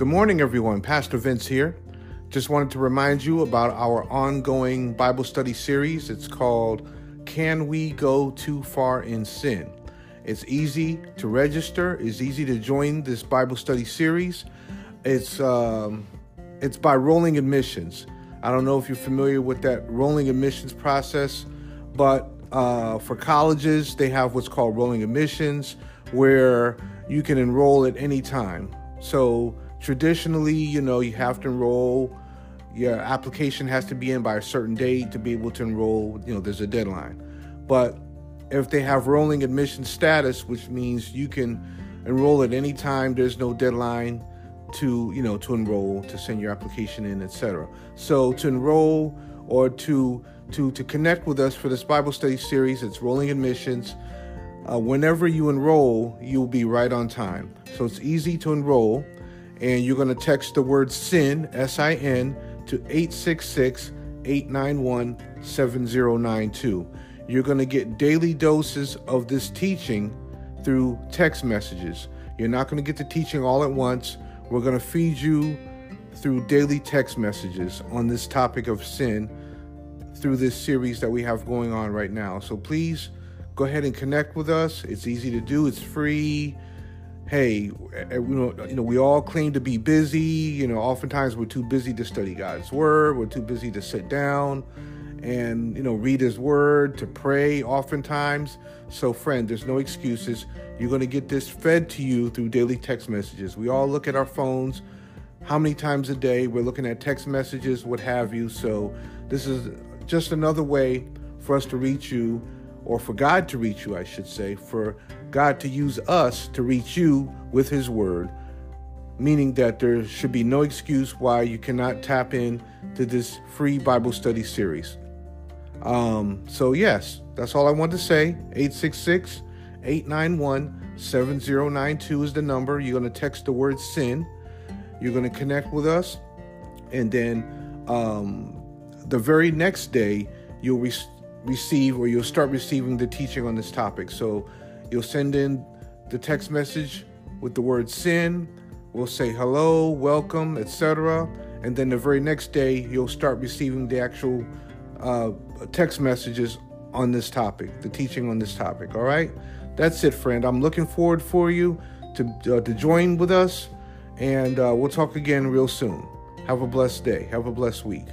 Good morning, everyone. Pastor Vince here. Just wanted to remind you about our ongoing Bible study series. It's called Can We Go Too Far in Sin? It's easy to register, it's easy to join this Bible study series. It's, um, it's by rolling admissions. I don't know if you're familiar with that rolling admissions process, but uh, for colleges, they have what's called rolling admissions where you can enroll at any time. So traditionally, you know, you have to enroll. Your application has to be in by a certain date to be able to enroll. You know, there's a deadline. But if they have rolling admission status, which means you can enroll at any time, there's no deadline to you know to enroll, to send your application in, etc. So to enroll or to to to connect with us for this Bible study series, it's rolling admissions. Uh, whenever you enroll, you'll be right on time. So it's easy to enroll, and you're going to text the word SIN, S I N, to 866 891 7092. You're going to get daily doses of this teaching through text messages. You're not going to get the teaching all at once. We're going to feed you through daily text messages on this topic of sin through this series that we have going on right now. So please go ahead and connect with us. It's easy to do, it's free. Hey, eh, eh, you know, you know, we all claim to be busy. You know, oftentimes we're too busy to study God's word. We're too busy to sit down and you know read His word, to pray. Oftentimes, so friend, there's no excuses. You're going to get this fed to you through daily text messages. We all look at our phones how many times a day. We're looking at text messages, what have you. So this is just another way for us to reach you, or for God to reach you, I should say, for God to use us to reach you with His Word, meaning that there should be no excuse why you cannot tap in to this free Bible study series. Um, so, yes, that's all I want to say. 866 891 7092 is the number. You're going to text the word sin. You're going to connect with us. And then um, the very next day, you'll re- receive or you'll start receiving the teaching on this topic. So you'll send in the text message with the word sin. We'll say hello, welcome, etc. And then the very next day, you'll start receiving the actual uh, text messages on this topic, the teaching on this topic. All right, that's it, friend. I'm looking forward for you to uh, to join with us, and uh, we'll talk again real soon. Have a blessed day. Have a blessed week.